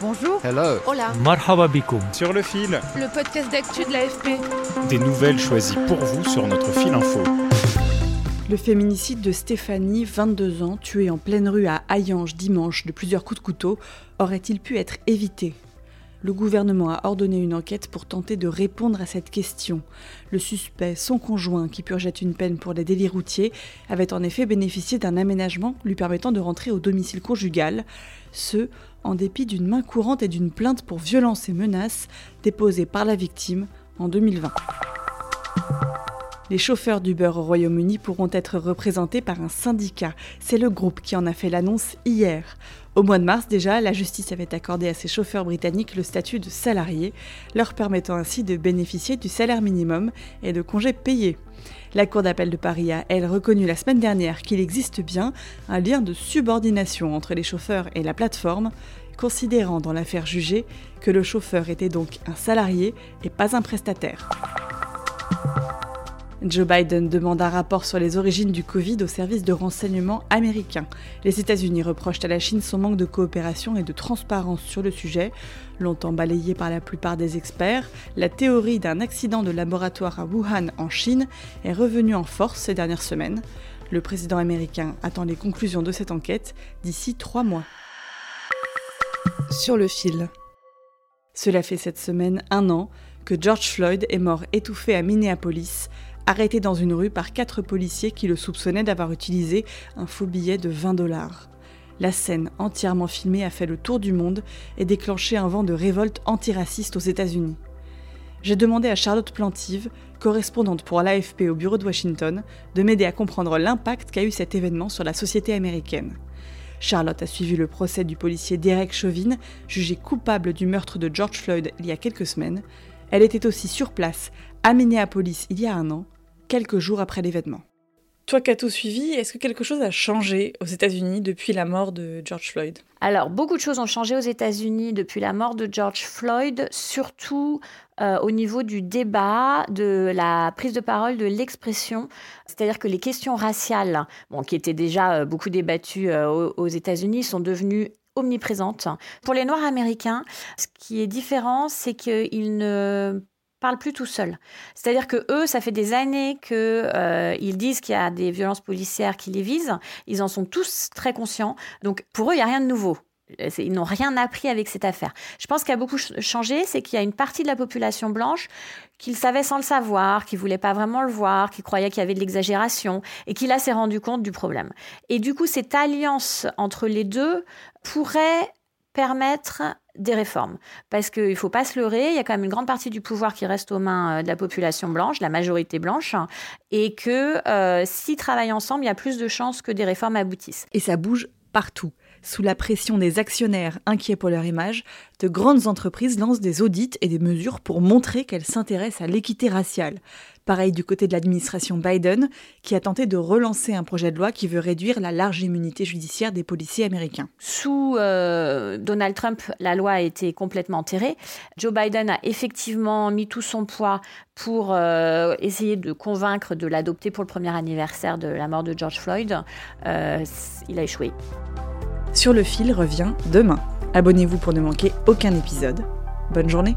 Bonjour. Hello. Hola. Marhaba bikoum. Sur le fil. Le podcast d'actu de l'AFP. Des nouvelles choisies pour vous sur notre fil info. Le féminicide de Stéphanie, 22 ans, tuée en pleine rue à Hayange dimanche de plusieurs coups de couteau, aurait-il pu être évité? Le gouvernement a ordonné une enquête pour tenter de répondre à cette question. Le suspect, son conjoint, qui purgeait une peine pour les délits routiers, avait en effet bénéficié d'un aménagement lui permettant de rentrer au domicile conjugal, ce, en dépit d'une main courante et d'une plainte pour violence et menaces déposée par la victime en 2020. Les chauffeurs d'Uber au Royaume-Uni pourront être représentés par un syndicat. C'est le groupe qui en a fait l'annonce hier. Au mois de mars déjà, la justice avait accordé à ces chauffeurs britanniques le statut de salariés, leur permettant ainsi de bénéficier du salaire minimum et de congés payés. La Cour d'appel de Paris a, elle, reconnu la semaine dernière qu'il existe bien un lien de subordination entre les chauffeurs et la plateforme, considérant dans l'affaire jugée que le chauffeur était donc un salarié et pas un prestataire. Joe Biden demande un rapport sur les origines du Covid au service de renseignement américain. Les États-Unis reprochent à la Chine son manque de coopération et de transparence sur le sujet. Longtemps balayé par la plupart des experts, la théorie d'un accident de laboratoire à Wuhan en Chine est revenue en force ces dernières semaines. Le président américain attend les conclusions de cette enquête d'ici trois mois. Sur le fil. Cela fait cette semaine un an que George Floyd est mort étouffé à Minneapolis arrêté dans une rue par quatre policiers qui le soupçonnaient d'avoir utilisé un faux billet de 20 dollars. La scène, entièrement filmée, a fait le tour du monde et déclenché un vent de révolte antiraciste aux États-Unis. J'ai demandé à Charlotte Plantive, correspondante pour l'AFP au bureau de Washington, de m'aider à comprendre l'impact qu'a eu cet événement sur la société américaine. Charlotte a suivi le procès du policier Derek Chauvin, jugé coupable du meurtre de George Floyd il y a quelques semaines. Elle était aussi sur place, à Minneapolis, il y a un an, quelques jours après l'événement. Toi qui as tout suivi, est-ce que quelque chose a changé aux États-Unis depuis la mort de George Floyd? Alors, beaucoup de choses ont changé aux États-Unis depuis la mort de George Floyd, surtout euh, au niveau du débat, de la prise de parole, de l'expression. C'est-à-dire que les questions raciales, bon, qui étaient déjà euh, beaucoup débattues euh, aux, aux États-Unis, sont devenues omniprésentes. Pour les Noirs américains, ce qui est différent, c'est qu'ils ne parlent plus tout seuls. C'est-à-dire que eux, ça fait des années qu'ils euh, disent qu'il y a des violences policières qui les visent. Ils en sont tous très conscients. Donc pour eux, il n'y a rien de nouveau. Ils n'ont rien appris avec cette affaire. Je pense qu'il y a beaucoup changé, c'est qu'il y a une partie de la population blanche qui le savait sans le savoir, qui voulait pas vraiment le voir, qui croyait qu'il y avait de l'exagération, et qui là s'est rendu compte du problème. Et du coup, cette alliance entre les deux pourrait permettre des réformes. Parce qu'il ne faut pas se leurrer, il y a quand même une grande partie du pouvoir qui reste aux mains euh, de la population blanche, la majorité blanche, et que euh, s'ils travaillent ensemble, il y a plus de chances que des réformes aboutissent. Et ça bouge partout. Sous la pression des actionnaires inquiets pour leur image, de grandes entreprises lancent des audits et des mesures pour montrer qu'elles s'intéressent à l'équité raciale. Pareil du côté de l'administration Biden, qui a tenté de relancer un projet de loi qui veut réduire la large immunité judiciaire des policiers américains. Sous euh, Donald Trump, la loi a été complètement enterrée. Joe Biden a effectivement mis tout son poids pour euh, essayer de convaincre de l'adopter pour le premier anniversaire de la mort de George Floyd. Euh, il a échoué. Sur le fil revient demain. Abonnez-vous pour ne manquer aucun épisode. Bonne journée.